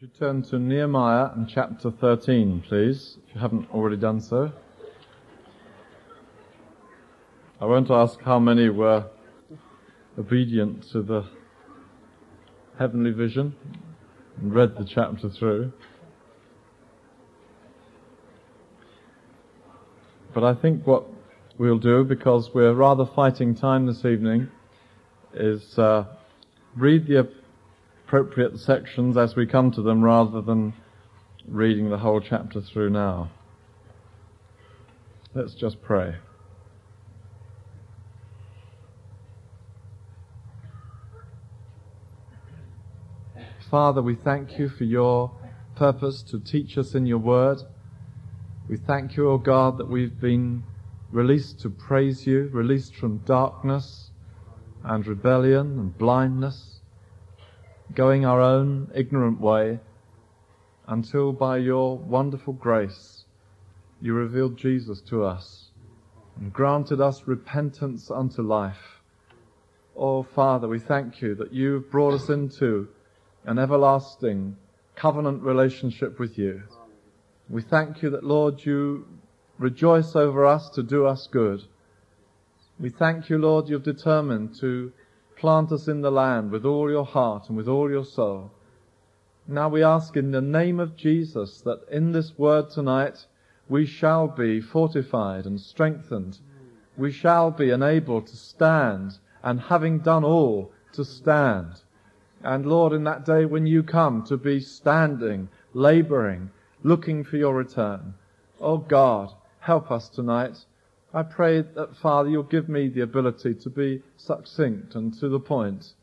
You turn to Nehemiah and chapter 13, please, if you haven't already done so? I won't ask how many were obedient to the heavenly vision and read the chapter through. But I think what we'll do, because we're rather fighting time this evening, is uh, read the appropriate sections as we come to them rather than reading the whole chapter through now. Let's just pray. Father, we thank you for your purpose to teach us in your word. We thank you, O oh God, that we've been released to praise you, released from darkness and rebellion and blindness going our own ignorant way until by your wonderful grace you revealed Jesus to us and granted us repentance unto life. Oh Father, we thank you that you've brought us into an everlasting covenant relationship with you. We thank you that Lord you rejoice over us to do us good. We thank you Lord you've determined to Plant us in the land with all your heart and with all your soul. Now we ask in the name of Jesus that in this word tonight we shall be fortified and strengthened. We shall be enabled to stand and having done all to stand. And Lord, in that day when you come to be standing, laboring, looking for your return. Oh God, help us tonight I pray that, Father, you'll give me the ability to be succinct and to the point.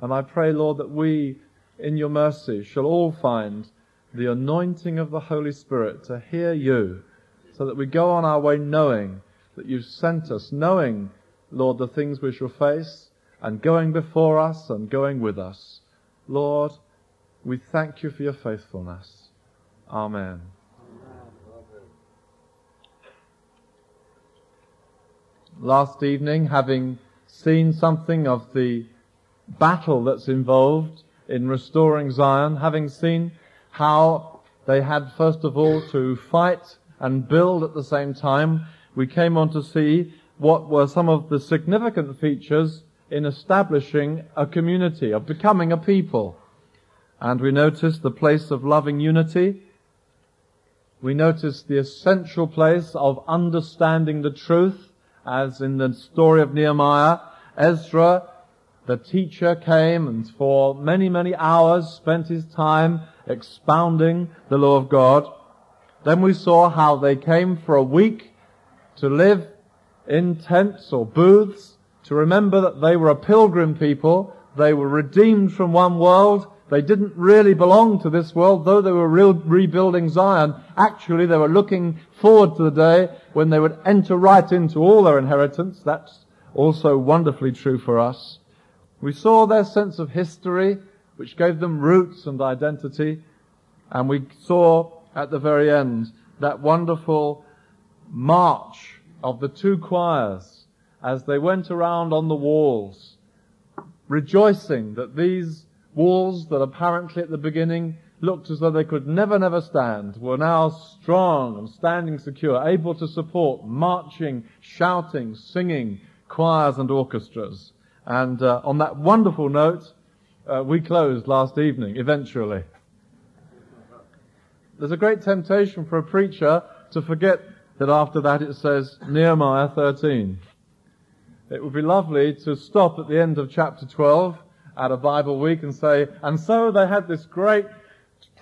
And I pray, Lord, that we, in your mercy, shall all find the anointing of the Holy Spirit to hear you, so that we go on our way knowing that you've sent us, knowing, Lord, the things we shall face, and going before us and going with us. Lord, we thank you for your faithfulness. Amen. Last evening, having seen something of the battle that's involved in restoring Zion, having seen how they had first of all to fight and build at the same time, we came on to see what were some of the significant features in establishing a community, of becoming a people. And we noticed the place of loving unity. We noticed the essential place of understanding the truth as in the story of Nehemiah, Ezra, the teacher came and for many, many hours spent his time expounding the law of God. Then we saw how they came for a week to live in tents or booths, to remember that they were a pilgrim people, they were redeemed from one world, they didn't really belong to this world, though they were rebuilding Zion. Actually, they were looking forward to the day when they would enter right into all their inheritance. That's also wonderfully true for us. We saw their sense of history, which gave them roots and identity. And we saw at the very end that wonderful march of the two choirs as they went around on the walls, rejoicing that these Walls that apparently at the beginning looked as though they could never, never stand were now strong and standing secure, able to support marching, shouting, singing choirs and orchestras. And uh, on that wonderful note, uh, we closed last evening, eventually. There's a great temptation for a preacher to forget that after that it says Nehemiah 13. It would be lovely to stop at the end of chapter 12 at a Bible week and say, and so they had this great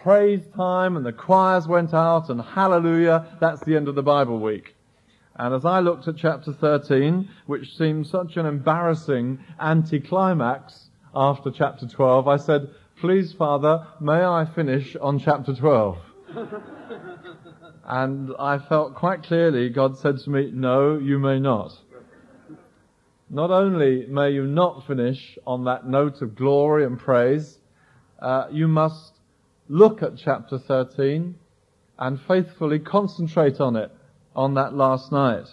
praise time and the choirs went out and hallelujah, that's the end of the Bible week. And as I looked at chapter 13, which seemed such an embarrassing anticlimax after chapter 12, I said, please Father, may I finish on chapter 12? and I felt quite clearly God said to me, no, you may not. Not only may you not finish on that note of glory and praise, uh, you must look at chapter 13 and faithfully concentrate on it on that last night.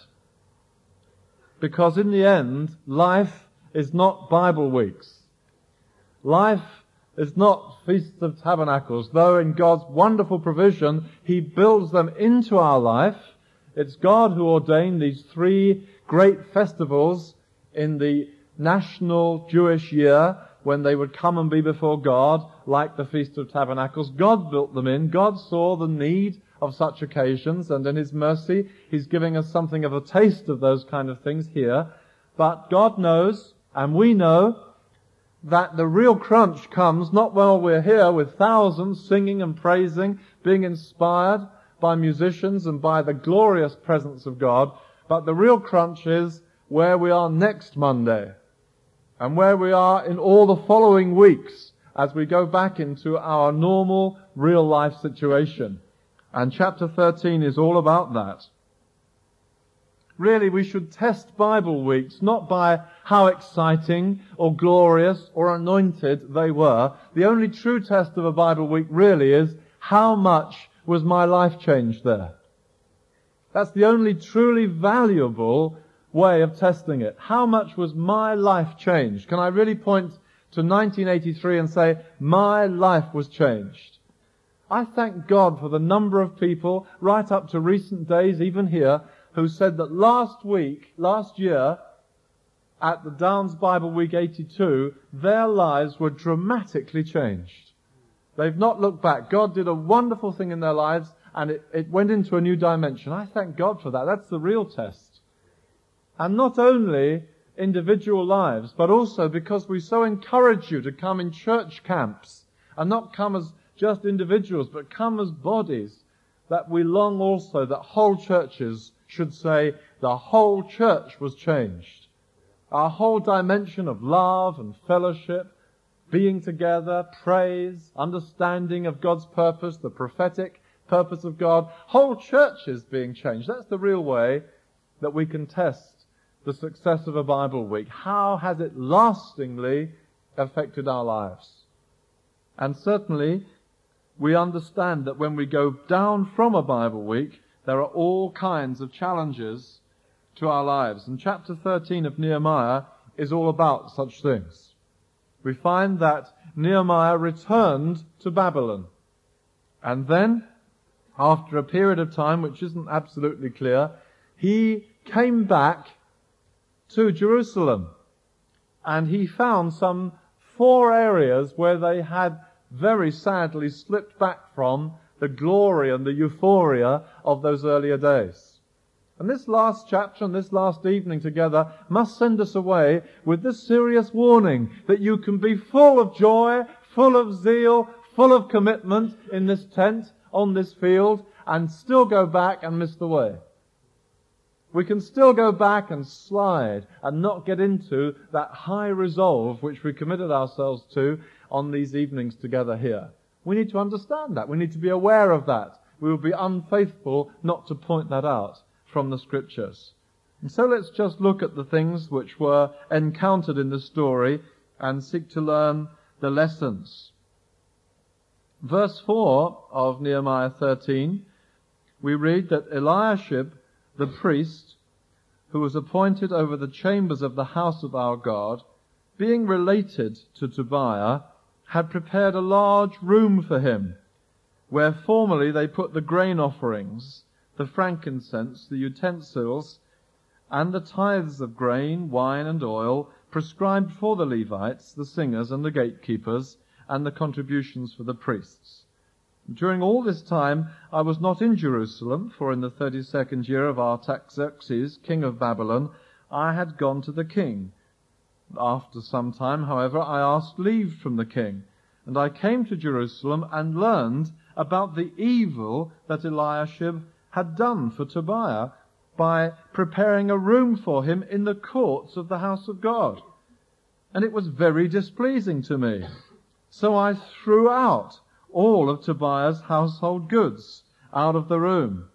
Because in the end, life is not Bible weeks. Life is not Feasts of Tabernacles, though in God's wonderful provision, He builds them into our life. It's God who ordained these three great festivals in the national Jewish year when they would come and be before God, like the Feast of Tabernacles. God built them in. God saw the need of such occasions, and in His mercy, He's giving us something of a taste of those kind of things here. But God knows, and we know, that the real crunch comes not while we're here with thousands singing and praising, being inspired by musicians and by the glorious presence of God, but the real crunch is where we are next Monday and where we are in all the following weeks as we go back into our normal real life situation. And chapter 13 is all about that. Really, we should test Bible weeks not by how exciting or glorious or anointed they were. The only true test of a Bible week really is how much was my life changed there? That's the only truly valuable way of testing it. How much was my life changed? Can I really point to 1983 and say, my life was changed? I thank God for the number of people, right up to recent days, even here, who said that last week, last year, at the Downs Bible Week 82, their lives were dramatically changed. They've not looked back. God did a wonderful thing in their lives and it, it went into a new dimension. I thank God for that. That's the real test. And not only individual lives, but also because we so encourage you to come in church camps and not come as just individuals, but come as bodies, that we long also that whole churches should say the whole church was changed. Our whole dimension of love and fellowship, being together, praise, understanding of God's purpose, the prophetic, purpose of God, whole churches being changed. That's the real way that we can test the success of a Bible week. How has it lastingly affected our lives? And certainly, we understand that when we go down from a Bible week, there are all kinds of challenges to our lives. And chapter 13 of Nehemiah is all about such things. We find that Nehemiah returned to Babylon. And then after a period of time which isn't absolutely clear, he came back to Jerusalem and he found some four areas where they had very sadly slipped back from the glory and the euphoria of those earlier days. And this last chapter and this last evening together must send us away with this serious warning that you can be full of joy, full of zeal, full of commitment in this tent, on this field and still go back and miss the way. We can still go back and slide and not get into that high resolve which we committed ourselves to on these evenings together here. We need to understand that. We need to be aware of that. We will be unfaithful not to point that out from the scriptures. And so let's just look at the things which were encountered in the story and seek to learn the lessons. Verse 4 of Nehemiah 13, we read that Eliashib, the priest, who was appointed over the chambers of the house of our God, being related to Tobiah, had prepared a large room for him, where formerly they put the grain offerings, the frankincense, the utensils, and the tithes of grain, wine, and oil, prescribed for the Levites, the singers, and the gatekeepers, and the contributions for the priests. During all this time I was not in Jerusalem, for in the thirty second year of Artaxerxes, king of Babylon, I had gone to the king. After some time, however, I asked leave from the king, and I came to Jerusalem and learned about the evil that Eliashib had done for Tobiah by preparing a room for him in the courts of the house of God. And it was very displeasing to me. So I threw out all of Tobiah's household goods out of the room.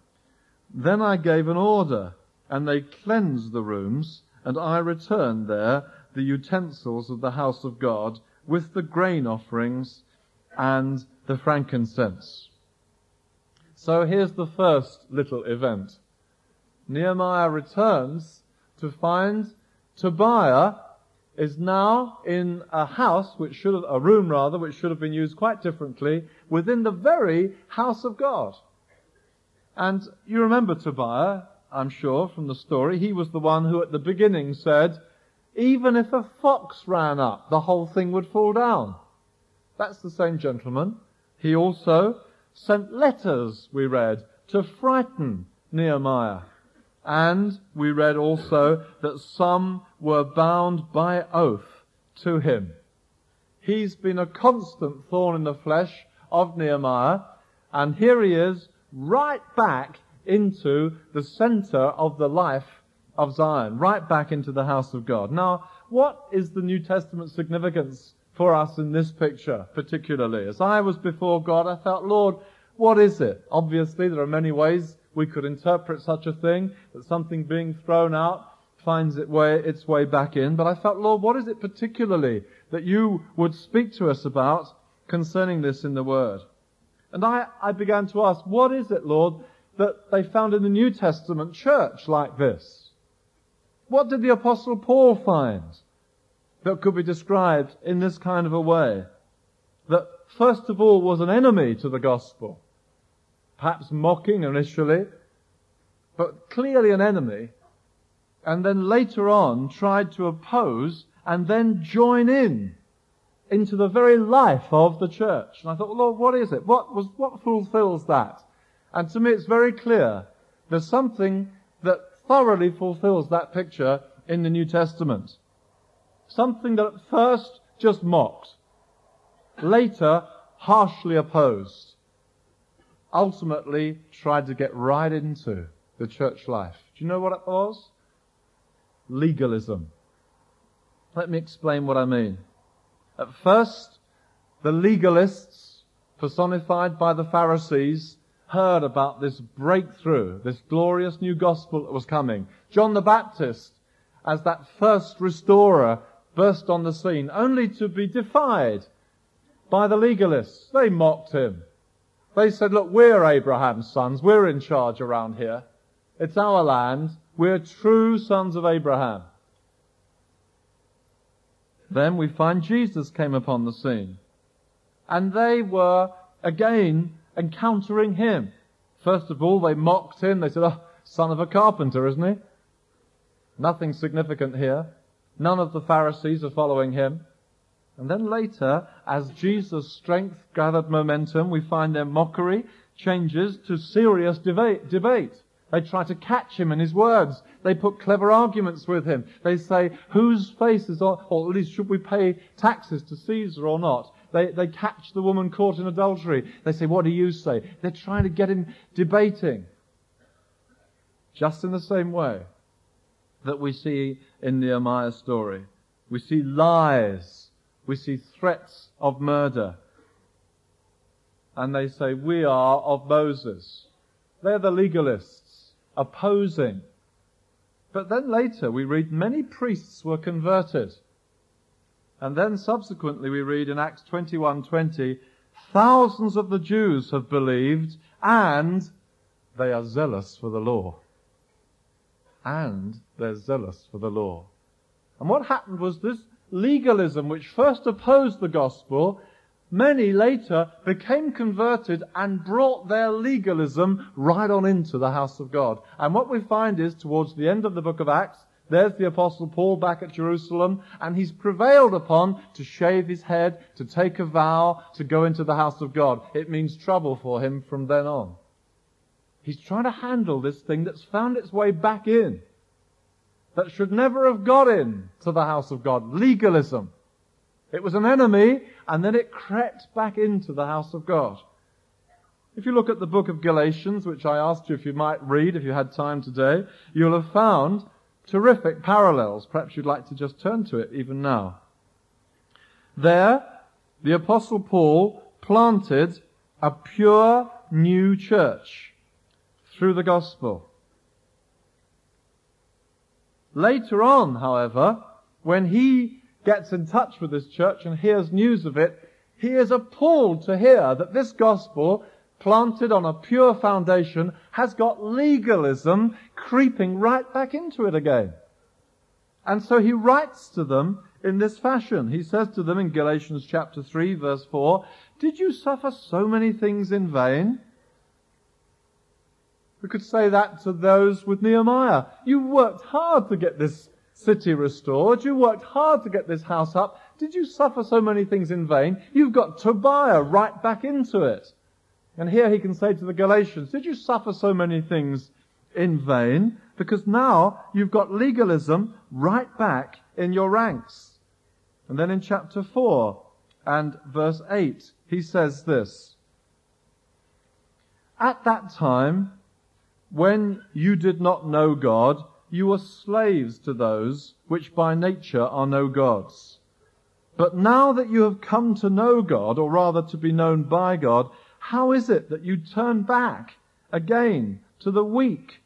Then I gave an order, and they cleansed the rooms, and I returned there the utensils of the house of God with the grain offerings and the frankincense. So here's the first little event. Nehemiah returns to find Tobiah is now in a house which should have, a room rather, which should have been used quite differently within the very house of God. And you remember Tobiah, I'm sure, from the story. He was the one who at the beginning said, even if a fox ran up, the whole thing would fall down. That's the same gentleman. He also sent letters, we read, to frighten Nehemiah. And we read also that some were bound by oath to him. He's been a constant thorn in the flesh of Nehemiah, and here he is right back into the center of the life of Zion, right back into the house of God. Now, what is the New Testament significance for us in this picture, particularly? As I was before God, I felt, Lord, what is it? Obviously, there are many ways we could interpret such a thing, that something being thrown out finds its way, its way back in. But I felt, Lord, what is it particularly that you would speak to us about concerning this in the Word? And I, I began to ask, what is it, Lord, that they found in the New Testament church like this? What did the Apostle Paul find that could be described in this kind of a way? That first of all was an enemy to the gospel perhaps mocking initially, but clearly an enemy, and then later on tried to oppose and then join in into the very life of the church. And I thought, Lord, what is it? What was, what fulfills that? And to me it's very clear. There's something that thoroughly fulfills that picture in the New Testament. Something that at first just mocked, later harshly opposed, ultimately tried to get right into the church life. Do you know what it was? Legalism. Let me explain what I mean. At first, the legalists, personified by the Pharisees, heard about this breakthrough, this glorious new gospel that was coming. John the Baptist, as that first restorer, burst on the scene, only to be defied by the legalists. They mocked him. They said, look, we're Abraham's sons. We're in charge around here. It's our land. We're true sons of Abraham. Then we find Jesus came upon the scene. And they were again encountering him. First of all, they mocked him. They said, oh, son of a carpenter, isn't he? Nothing significant here. None of the Pharisees are following him. And then later, as Jesus' strength gathered momentum, we find their mockery changes to serious debate. debate. They try to catch him in his words. They put clever arguments with him. They say, whose face is on, or at least should we pay taxes to Caesar or not? They, they catch the woman caught in adultery. They say, what do you say? They're trying to get him debating. Just in the same way that we see in Nehemiah's story. We see lies we see threats of murder. And they say, we are of Moses. They're the legalists, opposing. But then later we read many priests were converted. And then subsequently we read in Acts 21:20, thousands of the Jews have believed and they are zealous for the law. And they're zealous for the law. And what happened was this legalism, which first opposed the gospel, many later became converted and brought their legalism right on into the house of God. And what we find is towards the end of the book of Acts, there's the apostle Paul back at Jerusalem, and he's prevailed upon to shave his head, to take a vow, to go into the house of God. It means trouble for him from then on. He's trying to handle this thing that's found its way back in that should never have got in to the house of God. Legalism. It was an enemy and then it crept back into the house of God. If you look at the book of Galatians, which I asked you if you might read if you had time today, you'll have found terrific parallels. Perhaps you'd like to just turn to it even now. There, the apostle Paul planted a pure new church through the gospel. Later on, however, when he gets in touch with this church and hears news of it, he is appalled to hear that this gospel, planted on a pure foundation, has got legalism creeping right back into it again. And so he writes to them in this fashion. He says to them in Galatians chapter 3 verse 4, Did you suffer so many things in vain? We could say that to those with Nehemiah. You worked hard to get this city restored. You worked hard to get this house up. Did you suffer so many things in vain? You've got Tobiah right back into it. And here he can say to the Galatians, did you suffer so many things in vain? Because now you've got legalism right back in your ranks. And then in chapter 4 and verse 8, he says this. At that time, when you did not know God, you were slaves to those which by nature are no gods. But now that you have come to know God, or rather to be known by God, how is it that you turn back again to the weak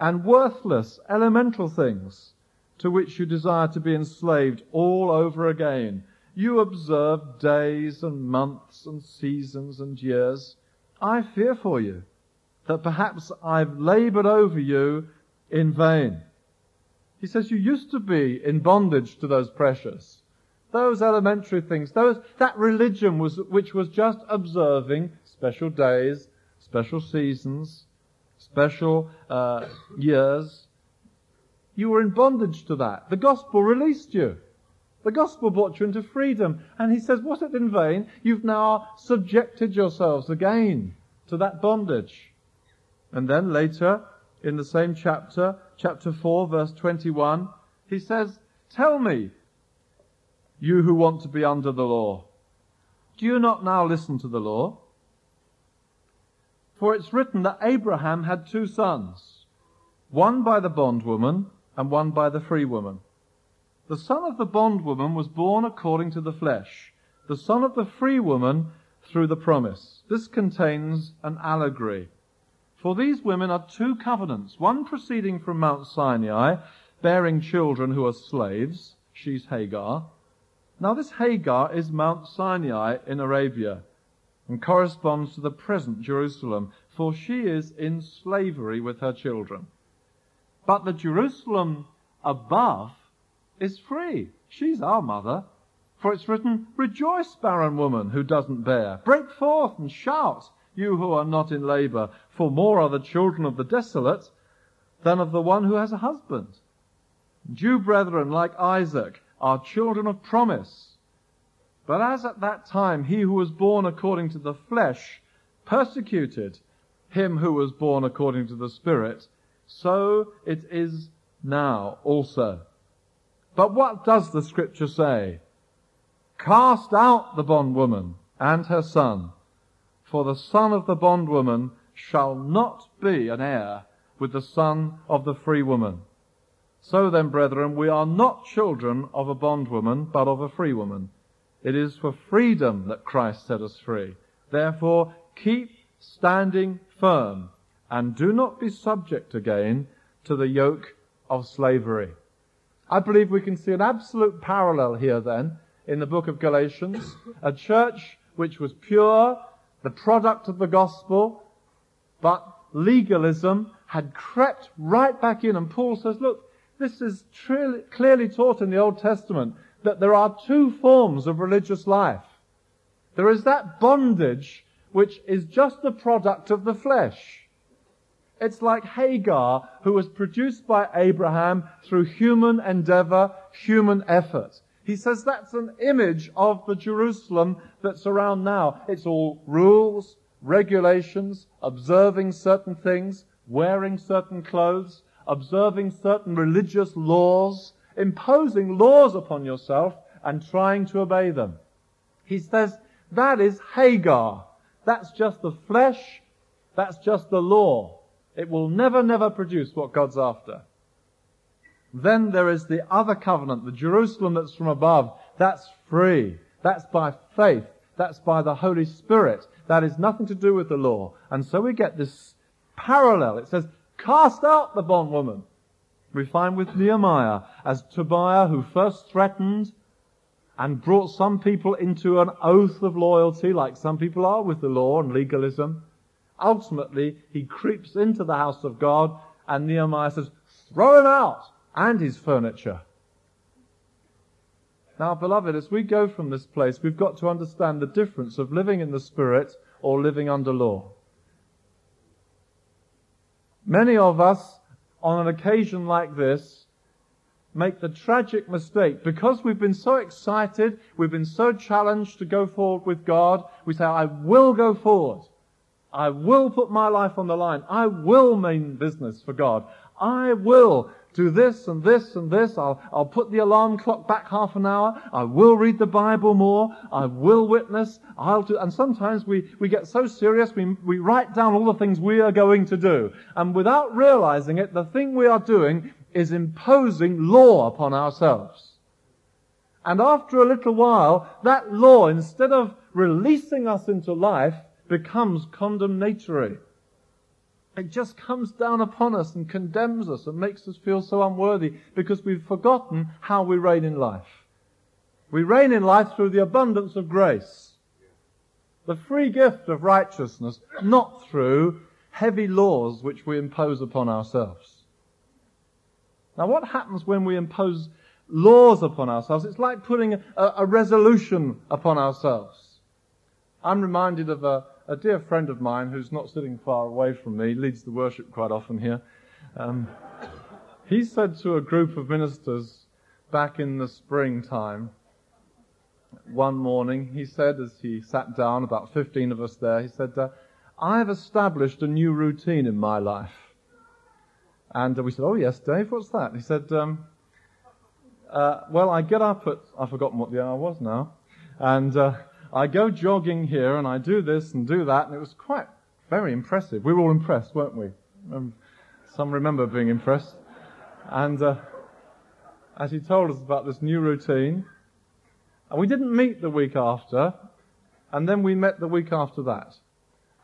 and worthless elemental things to which you desire to be enslaved all over again? You observe days and months and seasons and years. I fear for you that perhaps I've labored over you in vain. He says you used to be in bondage to those precious, those elementary things, those, that religion was, which was just observing special days, special seasons, special uh, years. You were in bondage to that. The gospel released you. The gospel brought you into freedom. And he says, was it in vain? You've now subjected yourselves again to that bondage. And then later, in the same chapter, chapter 4, verse 21, he says, Tell me, you who want to be under the law, do you not now listen to the law? For it's written that Abraham had two sons, one by the bondwoman and one by the free woman. The son of the bondwoman was born according to the flesh, the son of the free woman through the promise. This contains an allegory. For these women are two covenants, one proceeding from Mount Sinai, bearing children who are slaves. She's Hagar. Now this Hagar is Mount Sinai in Arabia and corresponds to the present Jerusalem, for she is in slavery with her children. But the Jerusalem above is free. She's our mother. For it's written, Rejoice, barren woman who doesn't bear. Break forth and shout, you who are not in labor, for more are the children of the desolate than of the one who has a husband. Jew brethren, like Isaac, are children of promise. But as at that time he who was born according to the flesh persecuted him who was born according to the Spirit, so it is now also. But what does the scripture say? Cast out the bondwoman and her son, for the son of the bondwoman shall not be an heir with the son of the free woman. So then, brethren, we are not children of a bondwoman, but of a free woman. It is for freedom that Christ set us free. Therefore, keep standing firm and do not be subject again to the yoke of slavery. I believe we can see an absolute parallel here then in the book of Galatians. A church which was pure, the product of the gospel, but legalism had crept right back in and Paul says, look, this is clearly taught in the Old Testament that there are two forms of religious life. There is that bondage which is just the product of the flesh. It's like Hagar, who was produced by Abraham through human endeavor, human effort. He says that's an image of the Jerusalem that's around now. It's all rules, regulations, observing certain things, wearing certain clothes, observing certain religious laws, imposing laws upon yourself and trying to obey them. He says that is Hagar. That's just the flesh. That's just the law. It will never, never produce what God's after. Then there is the other covenant, the Jerusalem that's from above. That's free. That's by faith. That's by the Holy Spirit. That is nothing to do with the law. And so we get this parallel. It says, cast out the bondwoman we find with Nehemiah as Tobiah who first threatened and brought some people into an oath of loyalty like some people are with the law and legalism. Ultimately, he creeps into the house of God and Nehemiah says, throw him out and his furniture. Now, beloved, as we go from this place, we've got to understand the difference of living in the Spirit or living under law. Many of us, on an occasion like this, make the tragic mistake because we've been so excited, we've been so challenged to go forward with God, we say, I will go forward. I will put my life on the line. I will mean business for God. I will do this and this and this. I'll, I'll put the alarm clock back half an hour. I will read the Bible more. I will witness. I'll do, and sometimes we, we get so serious, we, we write down all the things we are going to do. And without realizing it, the thing we are doing is imposing law upon ourselves. And after a little while, that law, instead of releasing us into life, becomes condemnatory. It just comes down upon us and condemns us and makes us feel so unworthy because we've forgotten how we reign in life. We reign in life through the abundance of grace. The free gift of righteousness, not through heavy laws which we impose upon ourselves. Now what happens when we impose laws upon ourselves? It's like putting a, a resolution upon ourselves. I'm reminded of a, a dear friend of mine who's not sitting far away from me, leads the worship quite often here. Um, he said to a group of ministers back in the springtime, one morning, he said as he sat down, about 15 of us there, he said, uh, I have established a new routine in my life. And uh, we said, oh yes, Dave, what's that? He said, um, uh, well, I get up at, I've forgotten what the hour was now, and uh, I go jogging here and I do this and do that, and it was quite very impressive. We were all impressed, weren't we? Um, some remember being impressed. And uh, as he told us about this new routine, and we didn't meet the week after, and then we met the week after that.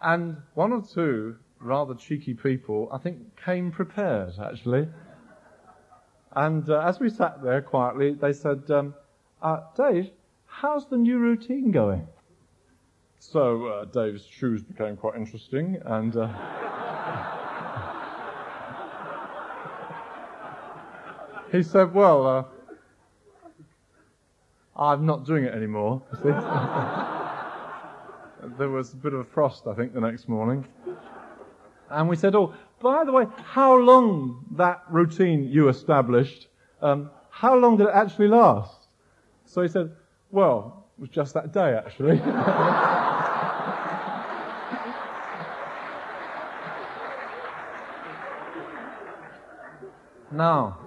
And one or two rather cheeky people, I think, came prepared, actually. And uh, as we sat there quietly, they said, um, uh, Dave, how's the new routine going? So uh, Dave's shoes became quite interesting, and uh, he said, "Well, uh, I'm not doing it anymore." there was a bit of a frost, I think, the next morning, and we said, "Oh, by the way, how long that routine you established? Um, how long did it actually last?" So he said, well, it was just that day, actually. now,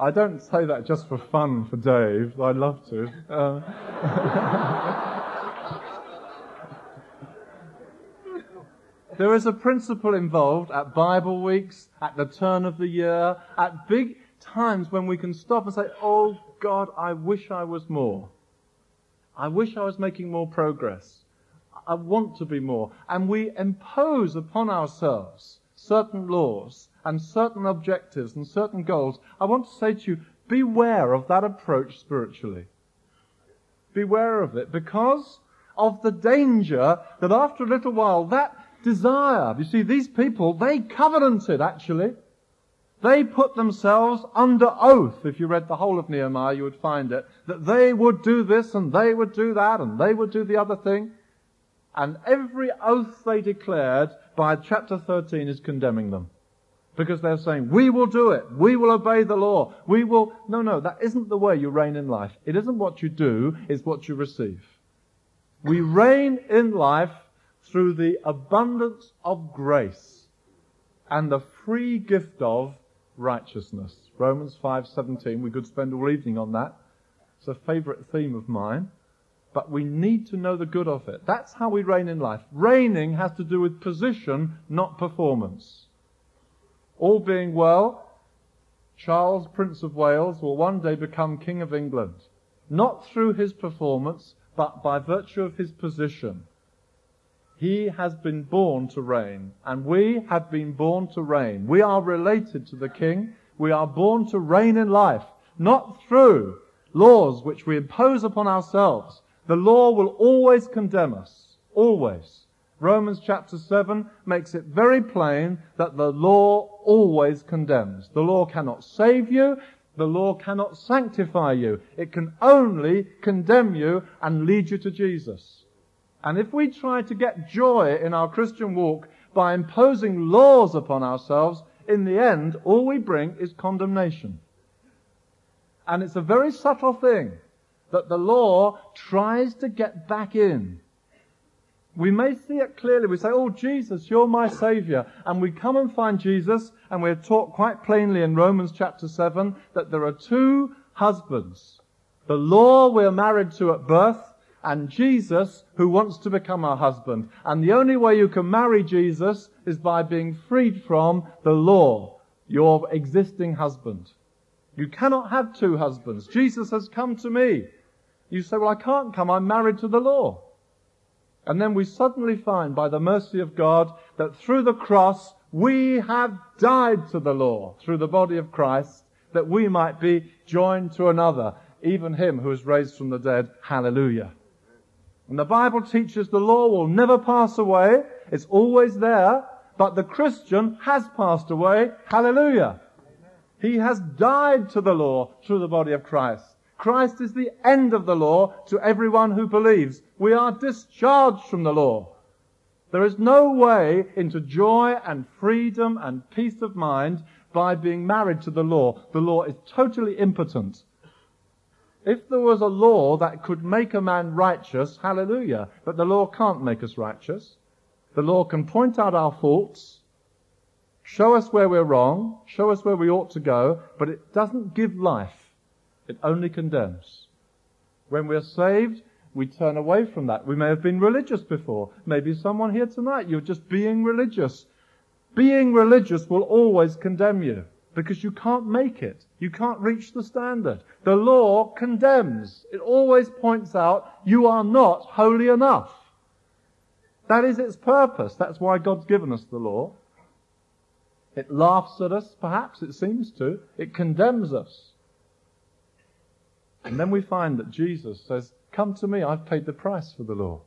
I don't say that just for fun for Dave. I'd love to. Uh, there is a principle involved at Bible weeks, at the turn of the year, at big times when we can stop and say, Oh God, I wish I was more. I wish I was making more progress. I want to be more. And we impose upon ourselves certain laws and certain objectives and certain goals. I want to say to you, beware of that approach spiritually. Beware of it because of the danger that after a little while that desire, you see, these people, they covenanted actually. They put themselves under oath. If you read the whole of Nehemiah, you would find it. That they would do this and they would do that and they would do the other thing. And every oath they declared by chapter 13 is condemning them. Because they're saying, we will do it. We will obey the law. We will, no, no, that isn't the way you reign in life. It isn't what you do, it's what you receive. We reign in life through the abundance of grace and the free gift of righteousness. Romans 5:17. We could spend all evening on that. It's a favorite theme of mine. But we need to know the good of it. That's how we reign in life. Reigning has to do with position, not performance. All being well, Charles, Prince of Wales, will one day become King of England. Not through his performance, but by virtue of his position. He has been born to reign, and we have been born to reign. We are related to the King. We are born to reign in life, not through laws which we impose upon ourselves. The law will always condemn us. Always. Romans chapter 7 makes it very plain that the law always condemns. The law cannot save you. The law cannot sanctify you. It can only condemn you and lead you to Jesus. And if we try to get joy in our Christian walk by imposing laws upon ourselves, in the end, all we bring is condemnation. And it's a very subtle thing that the law tries to get back in. We may see it clearly. We say, Oh, Jesus, you're my Savior. And we come and find Jesus, and we're taught quite plainly in Romans chapter 7 that there are two husbands. The law we're married to at birth, and Jesus who wants to become our husband. And the only way you can marry Jesus is by being freed from the law, your existing husband. You cannot have two husbands. Jesus has come to me. You say, well, I can't come. I'm married to the law. And then we suddenly find by the mercy of God that through the cross we have died to the law through the body of Christ that we might be joined to another, even him who is raised from the dead. Hallelujah. And the Bible teaches the law will never pass away. It's always there. But the Christian has passed away. Hallelujah. He has died to the law through the body of Christ. Christ is the end of the law to everyone who believes. We are discharged from the law. There is no way into joy and freedom and peace of mind by being married to the law. The law is totally impotent. If there was a law that could make a man righteous, hallelujah. But the law can't make us righteous. The law can point out our faults, show us where we're wrong, show us where we ought to go, but it doesn't give life. It only condemns. When we're saved, we turn away from that. We may have been religious before. Maybe someone here tonight, you're just being religious. Being religious will always condemn you because you can't make it. You can't reach the standard. The law condemns. It always points out you are not holy enough. That is its purpose. That's why God's given us the law. It laughs at us, perhaps it seems to. It condemns us. And then we find that Jesus says, Come to me, I've paid the price for the law.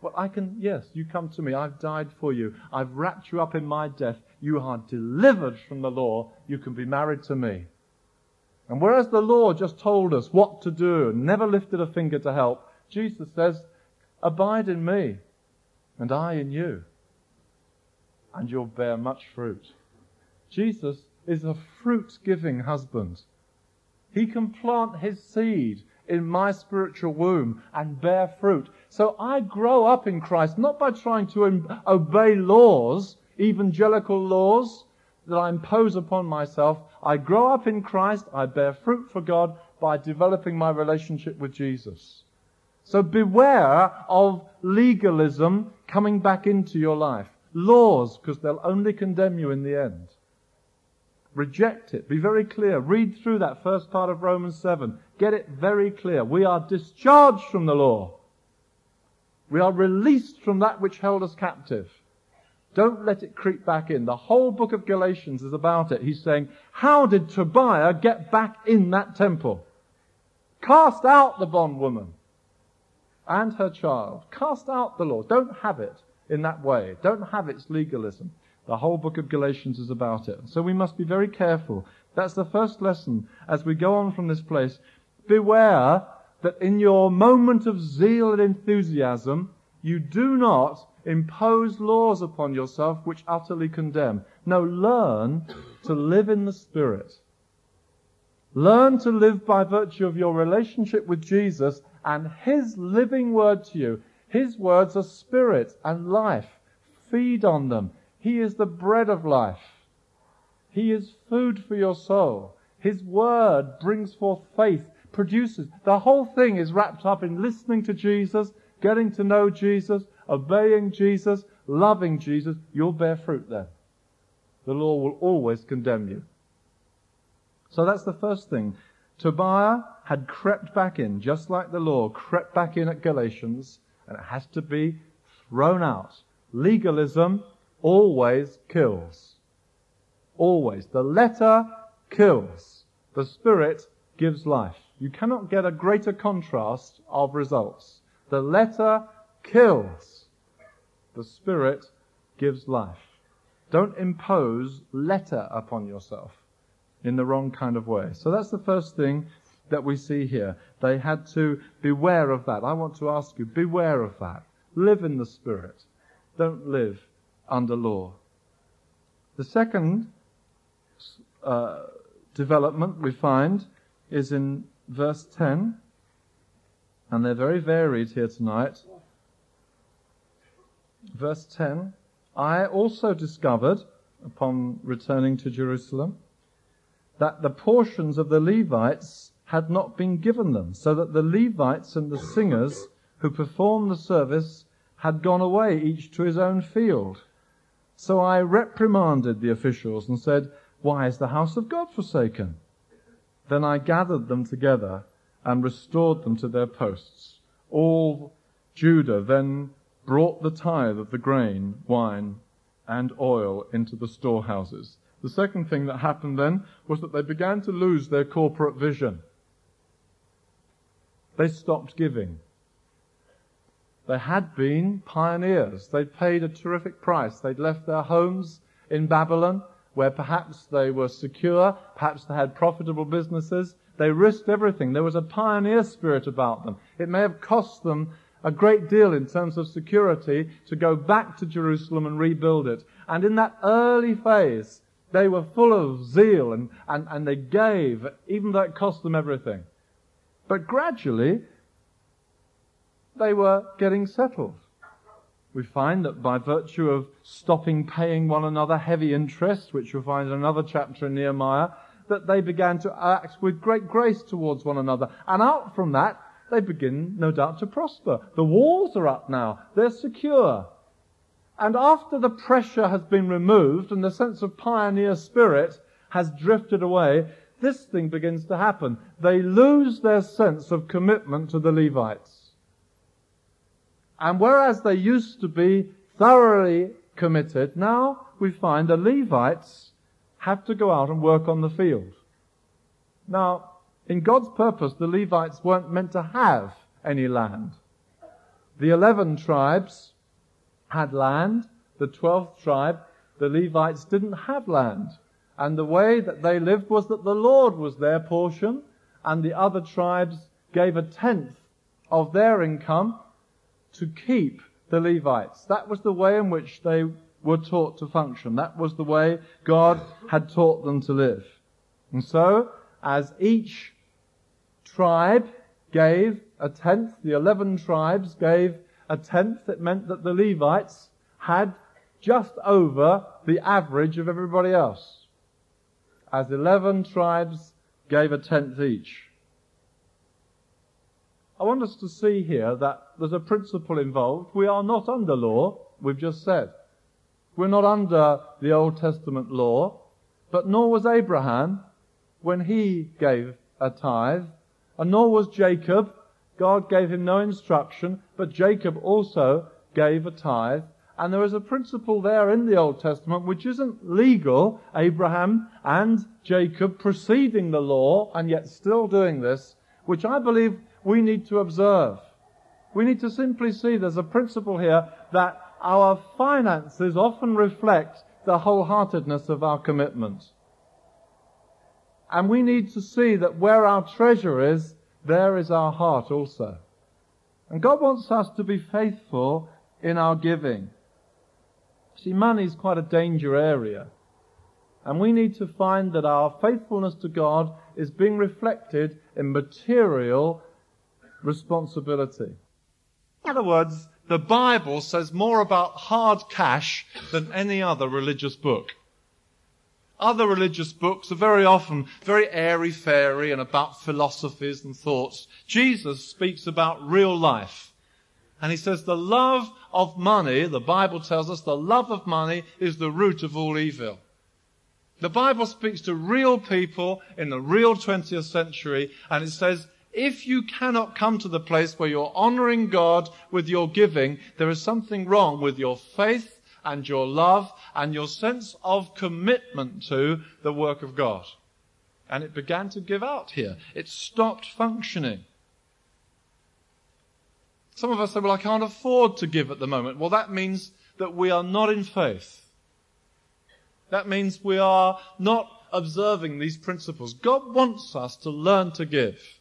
Well, I can, yes, you come to me, I've died for you, I've wrapped you up in my death, you are delivered from the law, you can be married to me. And whereas the law just told us what to do and never lifted a finger to help, Jesus says, Abide in me, and I in you and you'll bear much fruit. Jesus is a fruit giving husband. He can plant his seed in my spiritual womb and bear fruit. So I grow up in Christ not by trying to obey laws, evangelical laws that I impose upon myself. I grow up in Christ, I bear fruit for God by developing my relationship with Jesus. So beware of legalism coming back into your life laws because they'll only condemn you in the end. Reject it. Be very clear. Read through that first part of Romans 7. Get it very clear. We are discharged from the law. We are released from that which held us captive. Don't let it creep back in. The whole book of Galatians is about it. He's saying, how did Tobiah get back in that temple? Cast out the bondwoman and her child. Cast out the law. Don't have it in that way. Don't have its legalism. The whole book of Galatians is about it. So we must be very careful. That's the first lesson as we go on from this place. Beware that in your moment of zeal and enthusiasm, you do not impose laws upon yourself which utterly condemn. No, learn to live in the Spirit. Learn to live by virtue of your relationship with Jesus and His living word to you. His words are spirit and life. Feed on them. He is the bread of life. He is food for your soul. His word brings forth faith, produces. The whole thing is wrapped up in listening to Jesus, getting to know Jesus, obeying Jesus, loving Jesus. You'll bear fruit then. The law will always condemn you. So that's the first thing. Tobiah had crept back in, just like the law crept back in at Galatians and it has to be thrown out. Legalism always kills. Always. The letter kills. The spirit gives life. You cannot get a greater contrast of results. The letter kills. The spirit gives life. Don't impose letter upon yourself. in the wrong kind of way. So that's the first thing that we see here. They had to beware of that. I want to ask you, beware of that. Live in the Spirit. Don't live under law. The second uh, development we find is in verse 10, and they're very varied here tonight. Verse 10 I also discovered, upon returning to Jerusalem, that the portions of the Levites had not been given them, so that the Levites and the singers who performed the service had gone away, each to his own field. So I reprimanded the officials and said, Why is the house of God forsaken? Then I gathered them together and restored them to their posts. All Judah then brought the tithe of the grain, wine, and oil into the storehouses. The second thing that happened then was that they began to lose their corporate vision. They stopped giving. They had been pioneers. They'd paid a terrific price. They'd left their homes in Babylon, where perhaps they were secure, perhaps they had profitable businesses. They risked everything. There was a pioneer spirit about them. It may have cost them a great deal in terms of security to go back to Jerusalem and rebuild it. And in that early phase, they were full of zeal and, and, and they gave, even though it cost them everything. But gradually, they were getting settled. We find that by virtue of stopping paying one another heavy interest, which you'll find in another chapter in Nehemiah, that they began to act with great grace towards one another. And out from that, they begin, no doubt, to prosper. The walls are up now. They're secure. And after the pressure has been removed and the sense of pioneer spirit has drifted away, this thing begins to happen. They lose their sense of commitment to the Levites. And whereas they used to be thoroughly committed, now we find the Levites have to go out and work on the field. Now, in God's purpose, the Levites weren't meant to have any land. The eleven tribes had land. The twelfth tribe, the Levites didn't have land. And the way that they lived was that the Lord was their portion and the other tribes gave a tenth of their income to keep the Levites. That was the way in which they were taught to function. That was the way God had taught them to live. And so, as each tribe gave a tenth, the eleven tribes gave a tenth, it meant that the Levites had just over the average of everybody else. As eleven tribes gave a tenth each. I want us to see here that there's a principle involved. We are not under law, we've just said. We're not under the Old Testament law, but nor was Abraham when he gave a tithe and nor was Jacob. God gave him no instruction, but Jacob also gave a tithe. And there is a principle there in the Old Testament which isn't legal. Abraham and Jacob preceding the law and yet still doing this, which I believe we need to observe. We need to simply see there's a principle here that our finances often reflect the wholeheartedness of our commitment. And we need to see that where our treasure is, there is our heart also. And God wants us to be faithful in our giving. See, money is quite a danger area. And we need to find that our faithfulness to God is being reflected in material responsibility. In other words, the Bible says more about hard cash than any other religious book. Other religious books are very often very airy fairy and about philosophies and thoughts. Jesus speaks about real life. And he says the love of money, the Bible tells us the love of money is the root of all evil. The Bible speaks to real people in the real 20th century and it says if you cannot come to the place where you're honoring God with your giving, there is something wrong with your faith and your love and your sense of commitment to the work of God. And it began to give out here. It stopped functioning. Some of us say, well, I can't afford to give at the moment. Well, that means that we are not in faith. That means we are not observing these principles. God wants us to learn to give.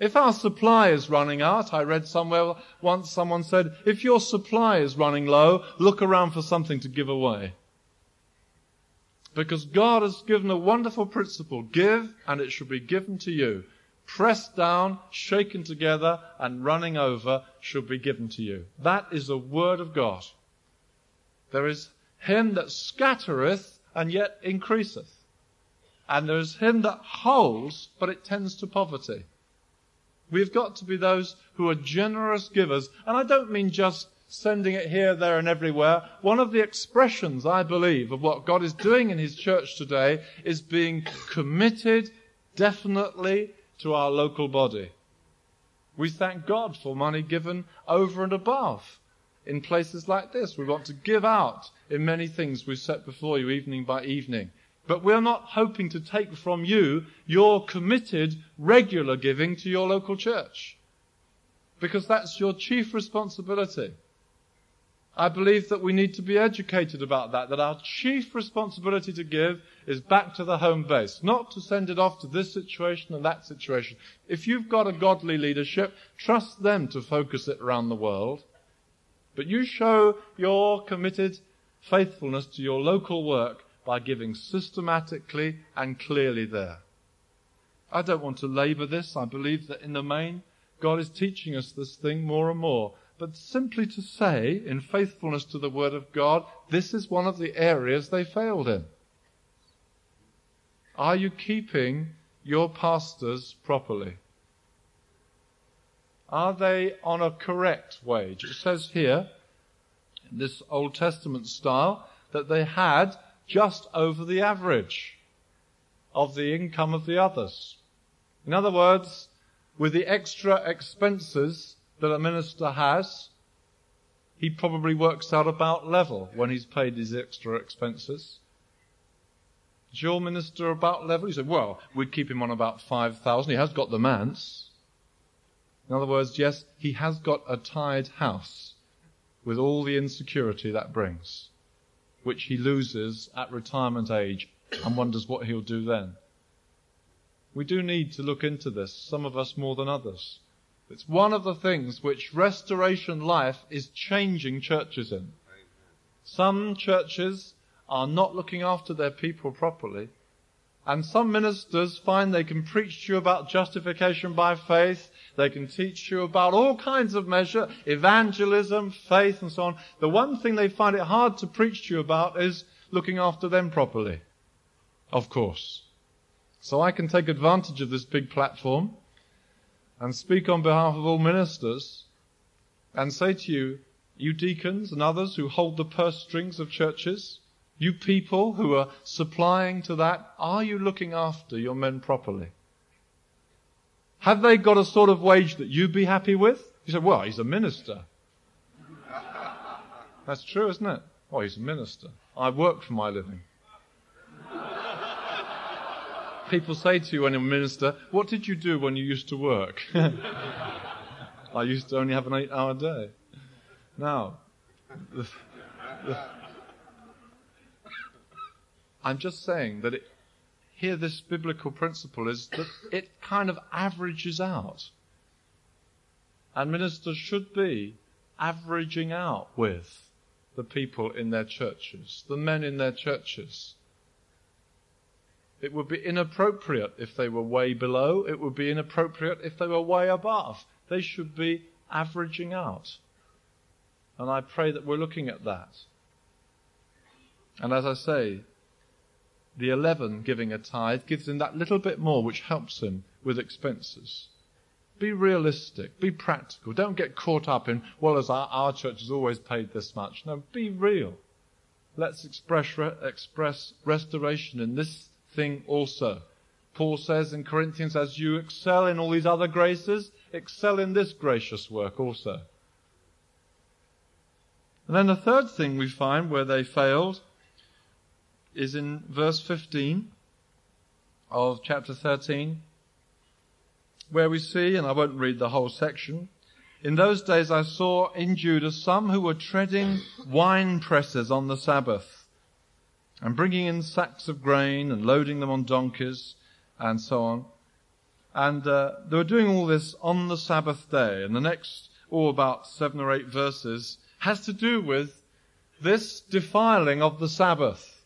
If our supply is running out, I read somewhere once someone said, if your supply is running low, look around for something to give away. Because God has given a wonderful principle. Give and it shall be given to you. Pressed down, shaken together, and running over shall be given to you. That is the word of God. There is him that scattereth and yet increaseth. And there is him that holds, but it tends to poverty. We've got to be those who are generous givers. And I don't mean just sending it here, there, and everywhere. One of the expressions, I believe, of what God is doing in His church today is being committed definitely to our local body. We thank God for money given over and above in places like this. We want to give out in many things we've set before you evening by evening. But we're not hoping to take from you your committed regular giving to your local church. Because that's your chief responsibility. I believe that we need to be educated about that, that our chief responsibility to give is back to the home base, not to send it off to this situation and that situation. If you've got a godly leadership, trust them to focus it around the world. But you show your committed faithfulness to your local work by giving systematically and clearly there. I don't want to labor this. I believe that in the main, God is teaching us this thing more and more but simply to say, in faithfulness to the Word of God, this is one of the areas they failed in. Are you keeping your pastors properly? Are they on a correct wage? It says here, in this Old Testament style, that they had just over the average of the income of the others. In other words, with the extra expenses that a minister has, he probably works out about level when he's paid his extra expenses. Is your minister about level? He said, well, we'd keep him on about 5,000. He has got the manse. In other words, yes, he has got a tied house with all the insecurity that brings, which he loses at retirement age and wonders what he'll do then. We do need to look into this, some of us more than others. It's one of the things which restoration life is changing churches in. Some churches are not looking after their people properly. And some ministers find they can preach to you about justification by faith. They can teach you about all kinds of measure, evangelism, faith, and so on. The one thing they find it hard to preach to you about is looking after them properly. Of course. So I can take advantage of this big platform and speak on behalf of all ministers and say to you, you deacons and others who hold the purse strings of churches, you people who are supplying to that, are you looking after your men properly? Have they got a sort of wage that you'd be happy with? You say, well, he's a minister. That's true, isn't it? Oh, he's a minister. I work for my living people say to you when you're a minister, what did you do when you used to work? I used to only have an eight hour day. Now, the, the, I'm just saying that it, here this biblical principle is that it kind of averages out. And ministers should be averaging out with the people in their churches, the men in their churches. It would be inappropriate if they were way below. It would be inappropriate if they were way above. They should be averaging out. And I pray that we're looking at that. And as I say, the 11 giving a tithe gives him that little bit more which helps him with expenses. Be realistic. Be practical. Don't get caught up in, well, as our, our church has always paid this much. No, be real. Let's express, re- express restoration in this thing also. Paul says in Corinthians, as you excel in all these other graces, excel in this gracious work also. And then the third thing we find where they failed is in verse 15 of chapter 13, where we see, and I won't read the whole section, in those days I saw in Judah some who were treading wine presses on the Sabbath and bringing in sacks of grain and loading them on donkeys and so on. And uh, they were doing all this on the Sabbath day. And the next, oh, about seven or eight verses has to do with this defiling of the Sabbath.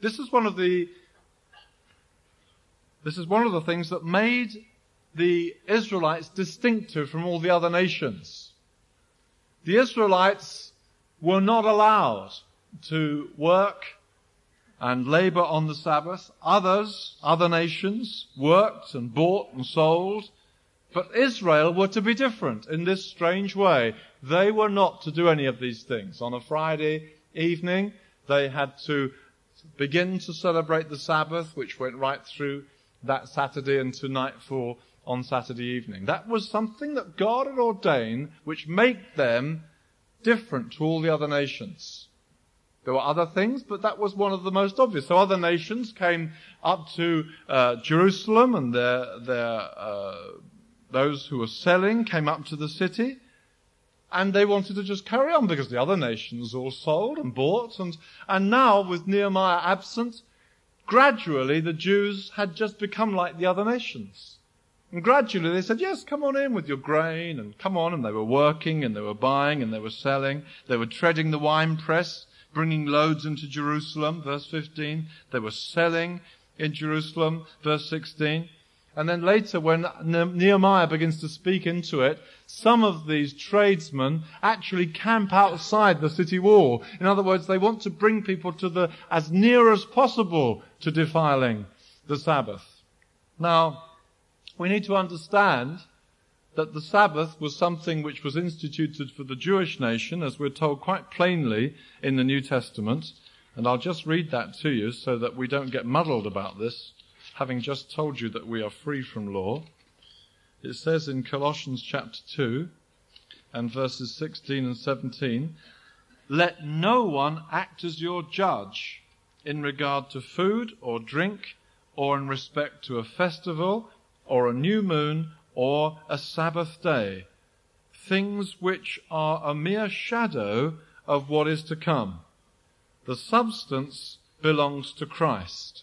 This is one of the this is one of the things that made the Israelites distinctive from all the other nations. The Israelites were not allowed to work and labor on the Sabbath. Others, other nations, worked and bought and sold. But Israel were to be different in this strange way. They were not to do any of these things. On a Friday evening, they had to begin to celebrate the Sabbath, which went right through that Saturday into nightfall on Saturday evening. That was something that God had ordained which made them different to all the other nations. There were other things, but that was one of the most obvious. So other nations came up to uh, Jerusalem, and their, their, uh, those who were selling came up to the city, and they wanted to just carry on because the other nations all sold and bought, and and now with Nehemiah absent, gradually the Jews had just become like the other nations. And gradually they said, yes, come on in with your grain and come on. And they were working and they were buying and they were selling. They were treading the winepress, bringing loads into Jerusalem, verse 15. They were selling in Jerusalem, verse 16. And then later when Nehemiah begins to speak into it, some of these tradesmen actually camp outside the city wall. In other words, they want to bring people to the, as near as possible to defiling the Sabbath. Now, we need to understand that the Sabbath was something which was instituted for the Jewish nation, as we're told quite plainly in the New Testament. And I'll just read that to you so that we don't get muddled about this having just told you that we are free from law. It says in Colossians chapter 2 and verses 16 and 17, let no one act as your judge in regard to food or drink or in respect to a festival or a new moon or a Sabbath day, things which are a mere shadow of what is to come. The substance belongs to Christ.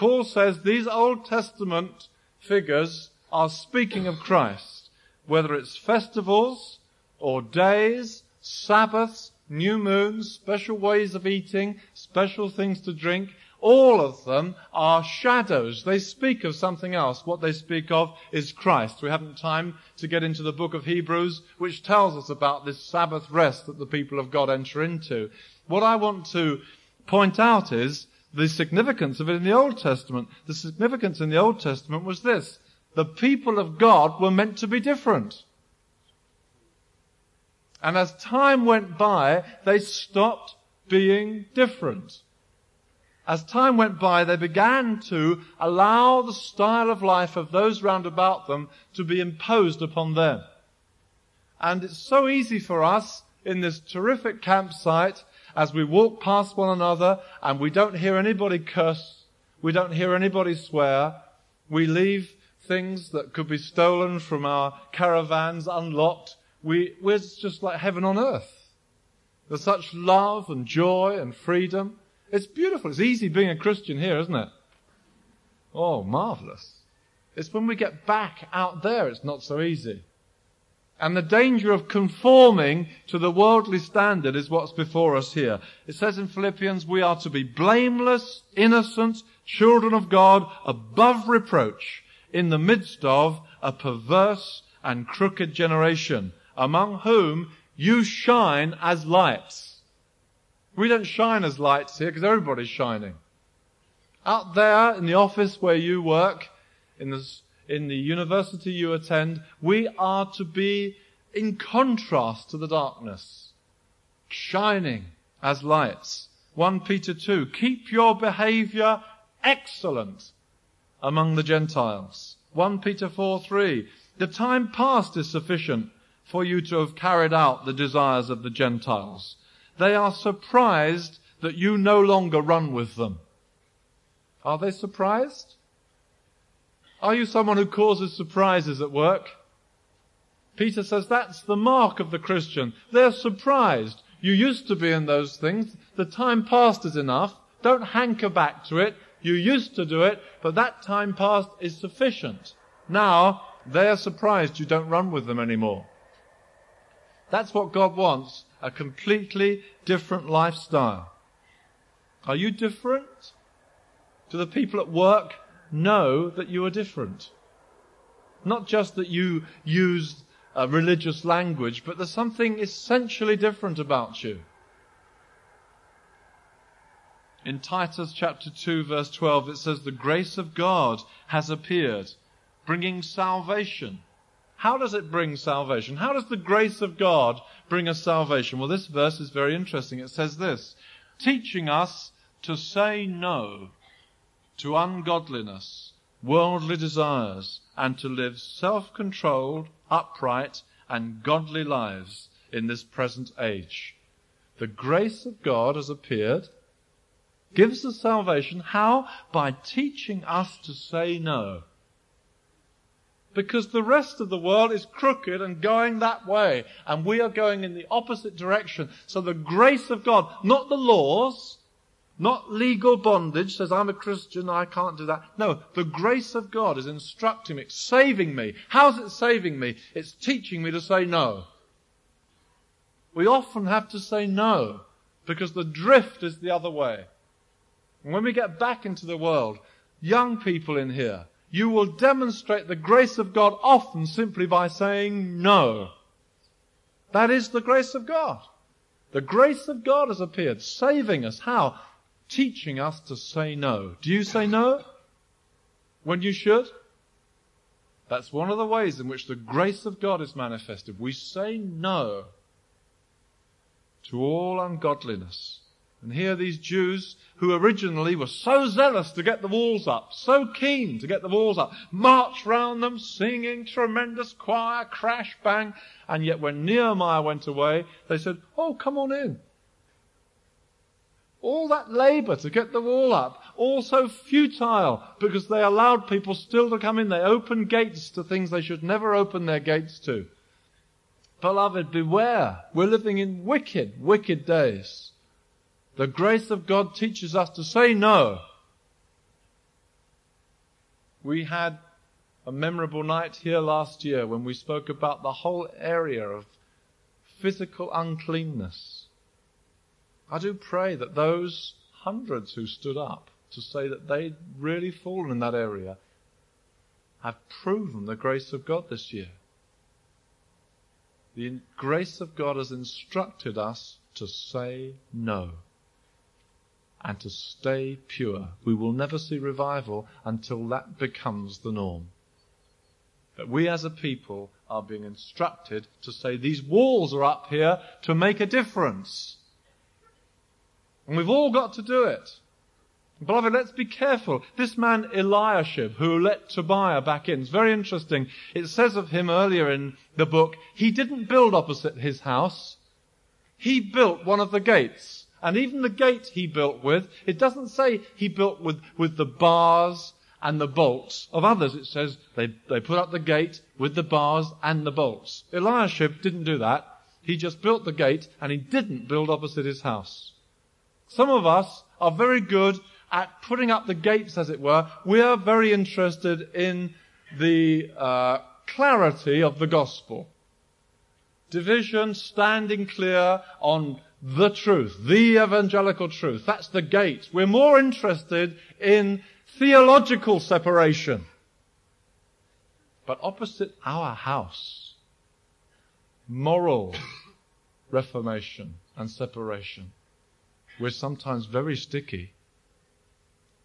Paul says these Old Testament figures are speaking of Christ, whether it's festivals or days, Sabbaths, new moons, special ways of eating, special things to drink, all of them are shadows. They speak of something else. What they speak of is Christ. We haven't time to get into the book of Hebrews, which tells us about this Sabbath rest that the people of God enter into. What I want to point out is the significance of it in the Old Testament. The significance in the Old Testament was this. The people of God were meant to be different. And as time went by, they stopped being different. As time went by, they began to allow the style of life of those round about them to be imposed upon them. And it's so easy for us in this terrific campsite as we walk past one another and we don't hear anybody curse, we don't hear anybody swear, we leave things that could be stolen from our caravans unlocked, we, we're just like heaven on earth. There's such love and joy and freedom. It's beautiful. It's easy being a Christian here, isn't it? Oh, marvelous. It's when we get back out there it's not so easy. And the danger of conforming to the worldly standard is what's before us here. It says in Philippians, we are to be blameless, innocent, children of God, above reproach, in the midst of a perverse and crooked generation, among whom you shine as lights. We don't shine as lights here because everybody's shining. Out there in the office where you work, in the in the university you attend, we are to be in contrast to the darkness, shining as lights. 1 Peter 2, keep your behavior excellent among the Gentiles. 1 Peter 4, 3, the time past is sufficient for you to have carried out the desires of the Gentiles. They are surprised that you no longer run with them. Are they surprised? Are you someone who causes surprises at work? Peter says that's the mark of the Christian. They're surprised. You used to be in those things. The time past is enough. Don't hanker back to it. You used to do it, but that time past is sufficient. Now, they are surprised you don't run with them anymore. That's what God wants. A completely different lifestyle. Are you different? Do the people at work know that you are different? Not just that you use a religious language, but there's something essentially different about you. In Titus chapter 2 verse 12 it says the grace of God has appeared, bringing salvation. How does it bring salvation? How does the grace of God bring us salvation? Well, this verse is very interesting. It says this, teaching us to say no to ungodliness, worldly desires, and to live self-controlled, upright, and godly lives in this present age. The grace of God has appeared, gives us salvation. How? By teaching us to say no. Because the rest of the world is crooked and going that way, and we are going in the opposite direction. So the grace of God, not the laws, not legal bondage says, I'm a Christian, I can't do that. No, the grace of God is instructing me, saving me. How's it saving me? It's teaching me to say no. We often have to say no because the drift is the other way. And when we get back into the world, young people in here, you will demonstrate the grace of God often simply by saying no. That is the grace of God. The grace of God has appeared, saving us. How? Teaching us to say no. Do you say no when you should? That's one of the ways in which the grace of God is manifested. We say no to all ungodliness. And here these Jews who originally were so zealous to get the walls up, so keen to get the walls up, march round them singing tremendous choir, crash bang, and yet when Nehemiah went away, they said, oh, come on in. All that labour to get the wall up, all so futile because they allowed people still to come in. They opened gates to things they should never open their gates to. Beloved, beware. We're living in wicked, wicked days. The grace of God teaches us to say no. We had a memorable night here last year when we spoke about the whole area of physical uncleanness. I do pray that those hundreds who stood up to say that they'd really fallen in that area have proven the grace of God this year. The grace of God has instructed us to say no and to stay pure. We will never see revival until that becomes the norm. But we as a people are being instructed to say these walls are up here to make a difference. And we've all got to do it. Beloved, let's be careful. This man Eliashib, who let Tobiah back in, is very interesting. It says of him earlier in the book, he didn't build opposite his house. He built one of the gates. And even the gate he built with, it doesn't say he built with, with the bars and the bolts of others. It says they, they put up the gate with the bars and the bolts. Eliashib didn't do that. He just built the gate and he didn't build opposite his house. Some of us are very good at putting up the gates, as it were. We are very interested in the uh, clarity of the gospel. Division standing clear on the truth, the evangelical truth. That's the gate. We're more interested in theological separation. But opposite our house, moral reformation and separation. We're sometimes very sticky.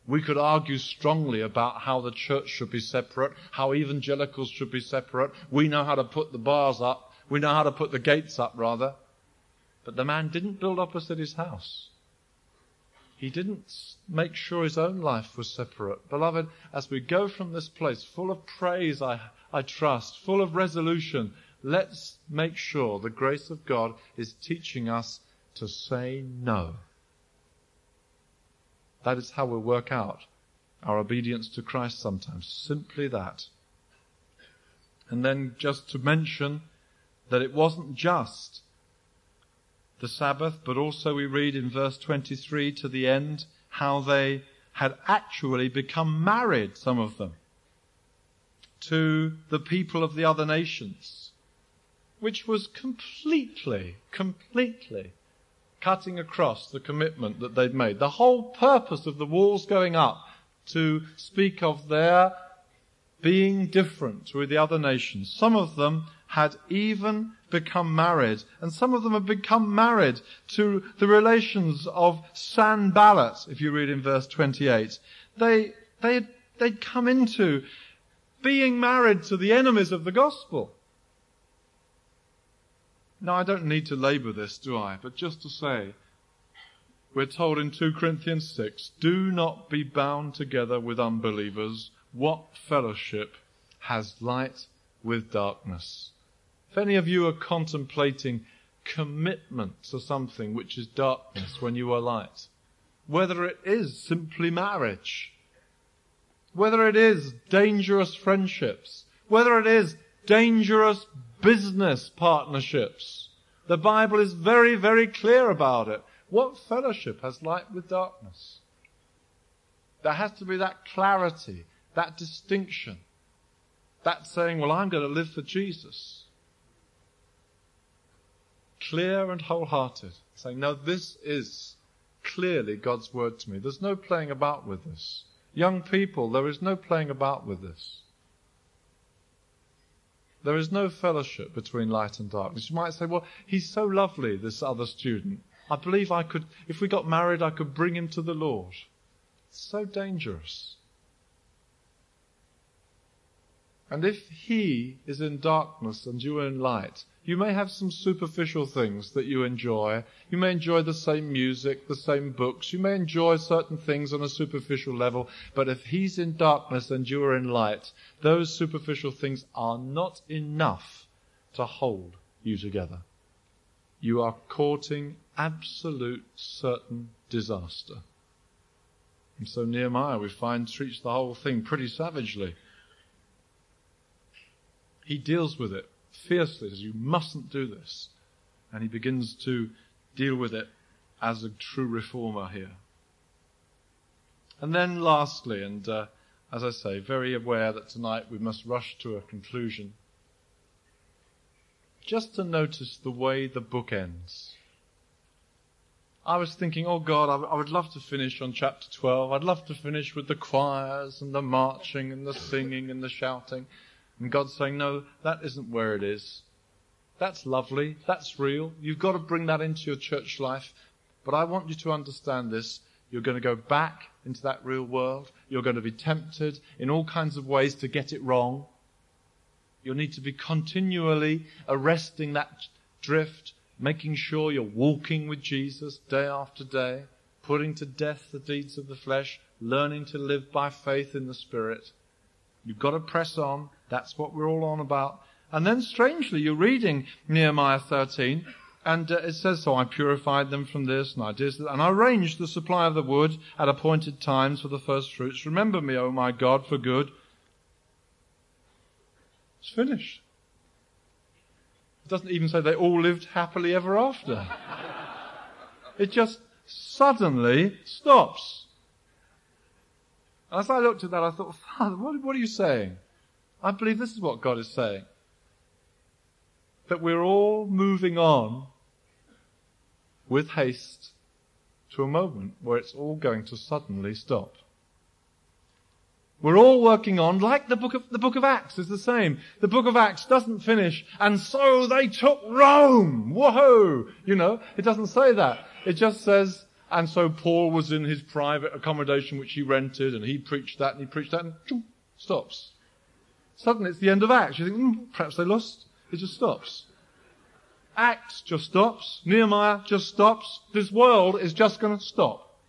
We could argue strongly about how the church should be separate, how evangelicals should be separate. We know how to put the bars up. We know how to put the gates up, rather. But the man didn't build opposite his house. He didn't make sure his own life was separate. Beloved, as we go from this place full of praise, I, I trust, full of resolution, let's make sure the grace of God is teaching us to say no. That is how we work out our obedience to Christ sometimes. Simply that. And then just to mention that it wasn't just the Sabbath, but also we read in verse 23 to the end how they had actually become married, some of them, to the people of the other nations, which was completely, completely cutting across the commitment that they'd made. The whole purpose of the walls going up to speak of their being different with the other nations. Some of them had even become married, and some of them have become married to the relations of Sanballat, if you read in verse 28. They, they, they'd come into being married to the enemies of the gospel. Now, I don't need to labour this, do I? But just to say, we're told in 2 Corinthians 6, do not be bound together with unbelievers. What fellowship has light with darkness? If any of you are contemplating commitment to something which is darkness when you are light, whether it is simply marriage, whether it is dangerous friendships, whether it is dangerous business partnerships, the Bible is very, very clear about it. What fellowship has light with darkness? There has to be that clarity, that distinction, that saying, well, I'm going to live for Jesus clear and wholehearted, saying, no, this is clearly God's word to me. There's no playing about with this. Young people, there is no playing about with this. There is no fellowship between light and darkness. You might say, well, he's so lovely, this other student. I believe I could, if we got married, I could bring him to the Lord. It's so dangerous. And if he is in darkness and you are in light, you may have some superficial things that you enjoy. You may enjoy the same music, the same books. You may enjoy certain things on a superficial level. But if he's in darkness and you are in light, those superficial things are not enough to hold you together. You are courting absolute certain disaster. And so Nehemiah, we find, treats the whole thing pretty savagely. He deals with it fiercely, says, You mustn't do this. And he begins to deal with it as a true reformer here. And then lastly, and uh, as I say, very aware that tonight we must rush to a conclusion, just to notice the way the book ends. I was thinking, oh God, I, I would love to finish on chapter 12. I'd love to finish with the choirs and the marching and the singing and the shouting. And God's saying, no, that isn't where it is. That's lovely. That's real. You've got to bring that into your church life. But I want you to understand this. You're going to go back into that real world. You're going to be tempted in all kinds of ways to get it wrong. You'll need to be continually arresting that drift, making sure you're walking with Jesus day after day, putting to death the deeds of the flesh, learning to live by faith in the Spirit. You've got to press on. That's what we're all on about. And then strangely, you're reading Nehemiah 13, and uh, it says, So I purified them from this, and I did this, and I arranged the supply of the wood at appointed times for the first fruits. Remember me, O my God, for good. It's finished. It doesn't even say they all lived happily ever after. it just suddenly stops. As I looked at that, I thought, Father, what, what are you saying? I believe this is what God is saying. That we're all moving on with haste to a moment where it's all going to suddenly stop. We're all working on, like the book of, the book of Acts is the same. The book of Acts doesn't finish, and so they took Rome! Whoa! You know, it doesn't say that. It just says, and so Paul was in his private accommodation which he rented, and he preached that, and he preached that, and stops. Suddenly it's the end of Acts. You think, mm, perhaps they lost. It just stops. Acts just stops. Nehemiah just stops. This world is just going to stop.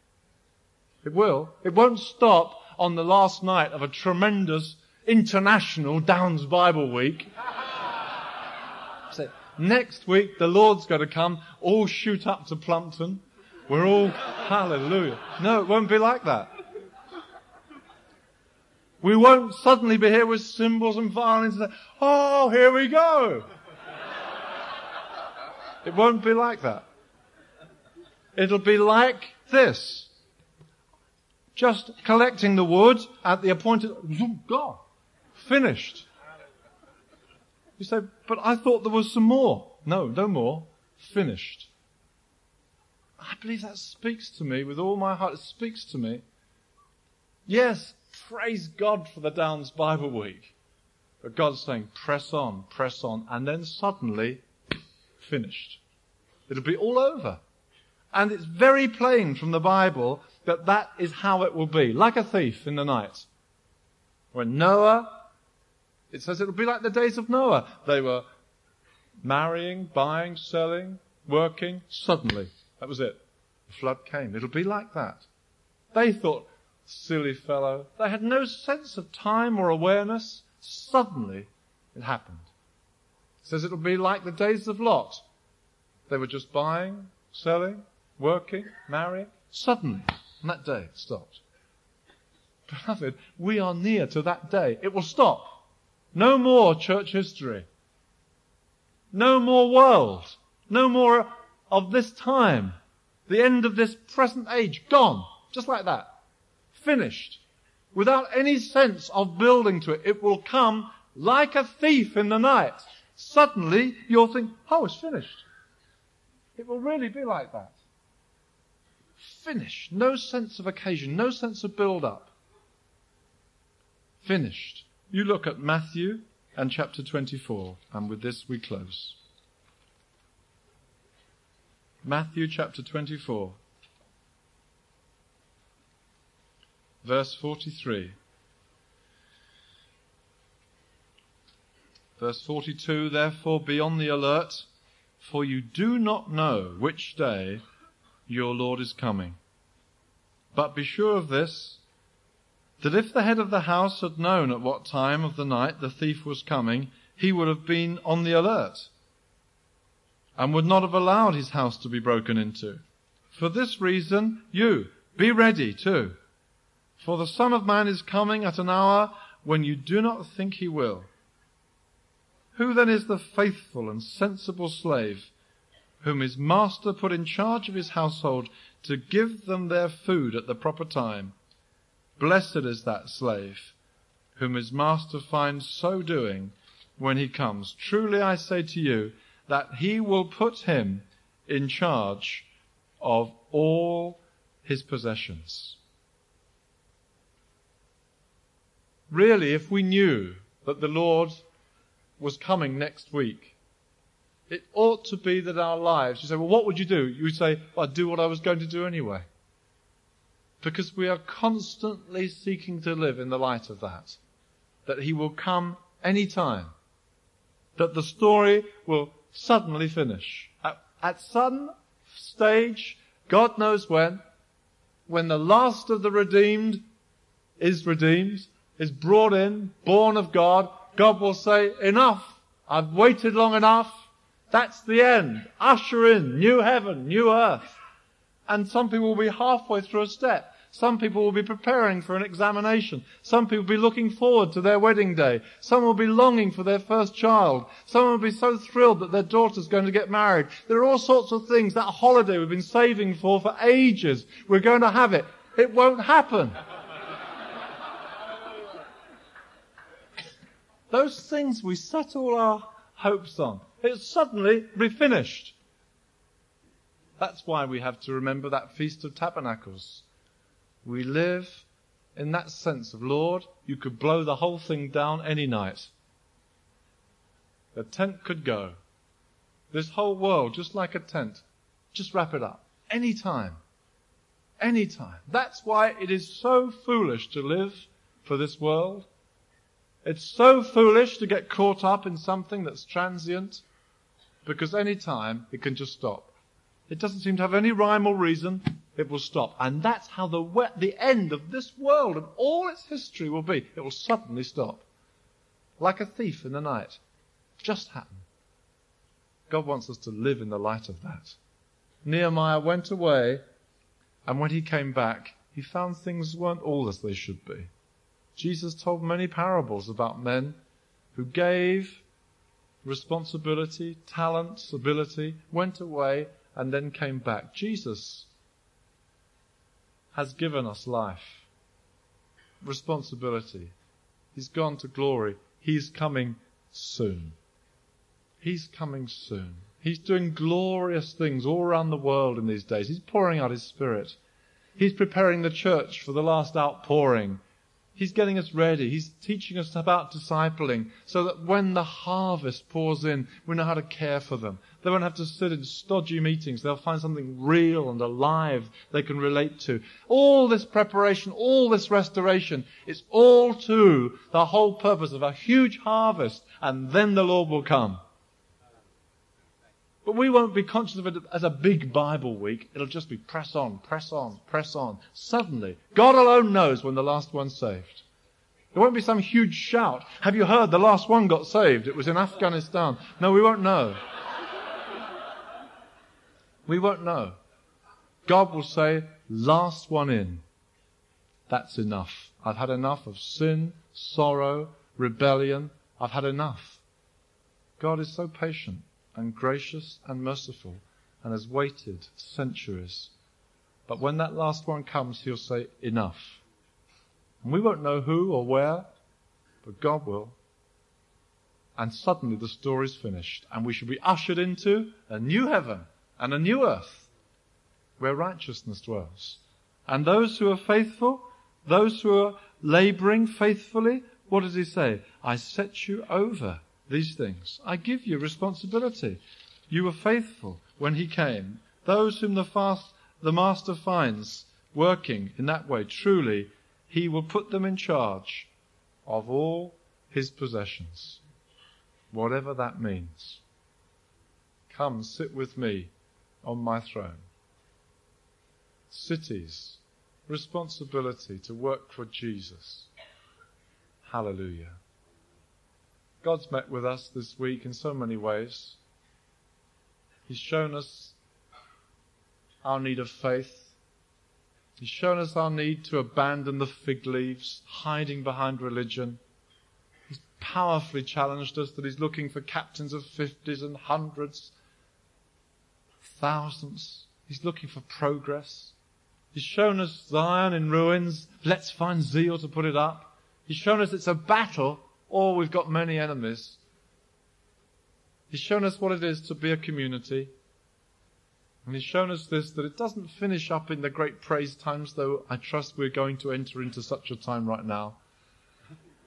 It will. It won't stop on the last night of a tremendous international Downs Bible Week. next week the Lord's going to come, all shoot up to Plumpton. We're all, hallelujah. No, it won't be like that. We won't suddenly be here with cymbals and violins and say, oh, here we go. it won't be like that. it'll be like this. Just collecting the wood at the appointed, zoom, gone. Finished. You say, but I thought there was some more. No, no more. Finished. I believe that speaks to me with all my heart. It speaks to me. Yes, praise God for the Downs Bible Week. But God's saying, press on, press on, and then suddenly, finished. It'll be all over. And it's very plain from the Bible that that is how it will be. Like a thief in the night. When Noah, it says it'll be like the days of Noah. They were marrying, buying, selling, working, suddenly that was it. The flood came. It'll be like that. They thought, silly fellow. They had no sense of time or awareness. Suddenly, it happened. It says it'll be like the days of Lot. They were just buying, selling, working, marrying. Suddenly, on that day, it stopped. Beloved, we are near to that day. It will stop. No more church history. No more world. No more of this time, the end of this present age, gone. Just like that. Finished. Without any sense of building to it. It will come like a thief in the night. Suddenly you'll think, oh, it's finished. It will really be like that. Finished. No sense of occasion. No sense of build up. Finished. You look at Matthew and chapter 24, and with this we close. Matthew chapter 24, verse 43. Verse 42, therefore be on the alert, for you do not know which day your Lord is coming. But be sure of this, that if the head of the house had known at what time of the night the thief was coming, he would have been on the alert and would not have allowed his house to be broken into. For this reason, you, be ready too. For the Son of Man is coming at an hour when you do not think he will. Who then is the faithful and sensible slave whom his master put in charge of his household to give them their food at the proper time? Blessed is that slave whom his master finds so doing when he comes. Truly I say to you, that he will put him in charge of all his possessions. Really, if we knew that the Lord was coming next week, it ought to be that our lives, you say, well, what would you do? You would say, well, I'd do what I was going to do anyway. Because we are constantly seeking to live in the light of that. That He will come any time. That the story will suddenly finish. At, at some stage, God knows when, when the last of the redeemed is redeemed, is brought in, born of God, God will say, enough, I've waited long enough, that's the end. Usher in new heaven, new earth. And some people will be halfway through a step. Some people will be preparing for an examination. Some people will be looking forward to their wedding day. Some will be longing for their first child. Some will be so thrilled that their daughter's going to get married. There are all sorts of things. That holiday we've been saving for for ages. We're going to have it. It won't happen. Those things we set all our hopes on. It's suddenly refinished. That's why we have to remember that Feast of Tabernacles. We live in that sense of, Lord, you could blow the whole thing down any night. The tent could go. This whole world, just like a tent, just wrap it up. Any time. Any time. That's why it is so foolish to live for this world. It's so foolish to get caught up in something that's transient because any time it can just stop. It doesn't seem to have any rhyme or reason it will stop. And that's how the, the end of this world and all its history will be. It will suddenly stop. Like a thief in the night. Just happen. God wants us to live in the light of that. Nehemiah went away, and when he came back, he found things weren't all as they should be. Jesus told many parables about men who gave responsibility, talent, ability, went away, and then came back. Jesus has given us life, responsibility. He's gone to glory. He's coming soon. He's coming soon. He's doing glorious things all around the world in these days. He's pouring out His Spirit. He's preparing the church for the last outpouring He's getting us ready. He's teaching us about discipling so that when the harvest pours in, we know how to care for them. They won't have to sit in stodgy meetings. They'll find something real and alive they can relate to. All this preparation, all this restoration, it's all to the whole purpose of a huge harvest and then the Lord will come. But we won't be conscious of it as a big Bible week. It'll just be press on, press on, press on. Suddenly, God alone knows when the last one's saved. There won't be some huge shout. Have you heard the last one got saved? It was in Afghanistan. No, we won't know. We won't know. God will say, last one in. That's enough. I've had enough of sin, sorrow, rebellion. I've had enough. God is so patient and gracious and merciful and has waited centuries. But when that last one comes, he'll say, enough. And we won't know who or where, but God will. And suddenly the story's finished and we shall be ushered into a new heaven and a new earth where righteousness dwells. And those who are faithful, those who are laboring faithfully, what does he say? I set you over these things. I give you responsibility. You were faithful when he came. Those whom the, fast, the master finds working in that way, truly, he will put them in charge of all his possessions, whatever that means. Come, sit with me on my throne. Cities, responsibility to work for Jesus. Hallelujah. God's met with us this week in so many ways. He's shown us our need of faith. He's shown us our need to abandon the fig leaves, hiding behind religion. He's powerfully challenged us that he's looking for captains of fifties and hundreds, thousands. He's looking for progress. He's shown us Zion in ruins. Let's find zeal to put it up. He's shown us it's a battle or we've got many enemies. He's shown us what it is to be a community. And he's shown us this, that it doesn't finish up in the great praise times, though I trust we're going to enter into such a time right now.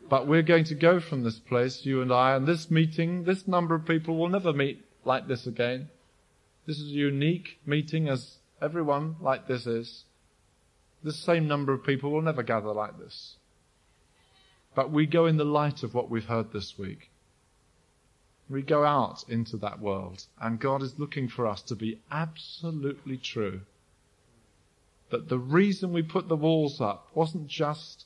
But we're going to go from this place, you and I, and this meeting, this number of people will never meet like this again. This is a unique meeting as everyone like this is. This same number of people will never gather like this. But we go in the light of what we've heard this week. We go out into that world, and God is looking for us to be absolutely true. That the reason we put the walls up wasn't just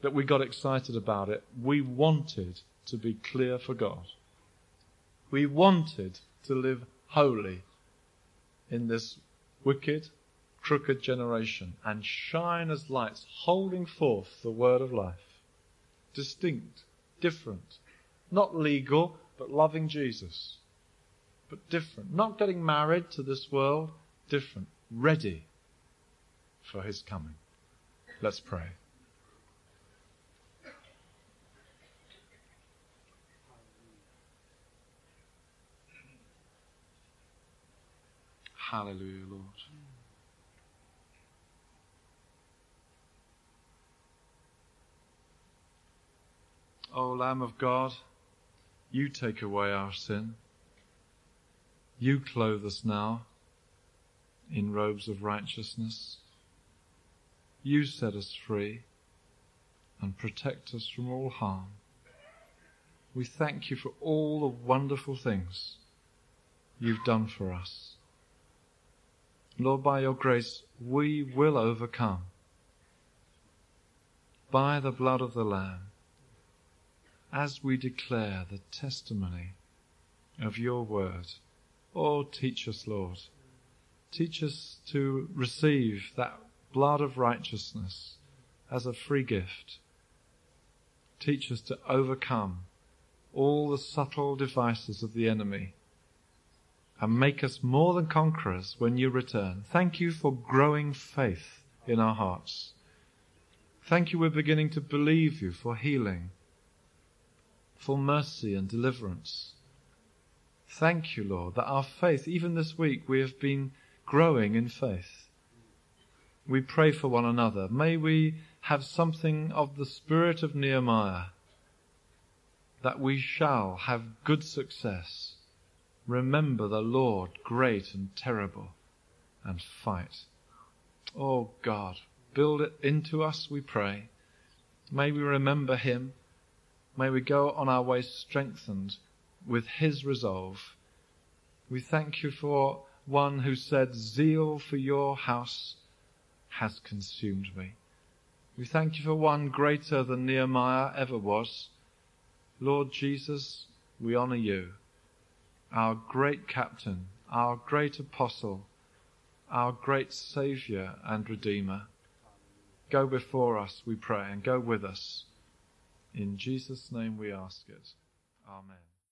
that we got excited about it. We wanted to be clear for God. We wanted to live holy in this wicked, crooked generation and shine as lights, holding forth the word of life distinct, different. Not legal, but loving Jesus. But different. Not getting married to this world, different. Ready for his coming. Let's pray. Hallelujah, Lord. O Lamb of God, you take away our sin. You clothe us now in robes of righteousness. You set us free and protect us from all harm. We thank you for all the wonderful things you've done for us. Lord, by your grace, we will overcome by the blood of the Lamb as we declare the testimony of your word. Oh, teach us, Lord. Teach us to receive that blood of righteousness as a free gift. Teach us to overcome all the subtle devices of the enemy and make us more than conquerors when you return. Thank you for growing faith in our hearts. Thank you we're beginning to believe you for healing, for mercy and deliverance. Thank you, Lord, that our faith, even this week, we have been growing in faith. We pray for one another. May we have something of the spirit of Nehemiah, that we shall have good success. Remember the Lord great and terrible and fight. Oh God, Build it into us, we pray. May we remember him. May we go on our way strengthened with his resolve. We thank you for one who said, zeal for your house has consumed me. We thank you for one greater than Nehemiah ever was. Lord Jesus, we honor you, our great captain, our great apostle, our great savior and redeemer. Go before us, we pray, and go with us. In Jesus' name we ask it. Amen.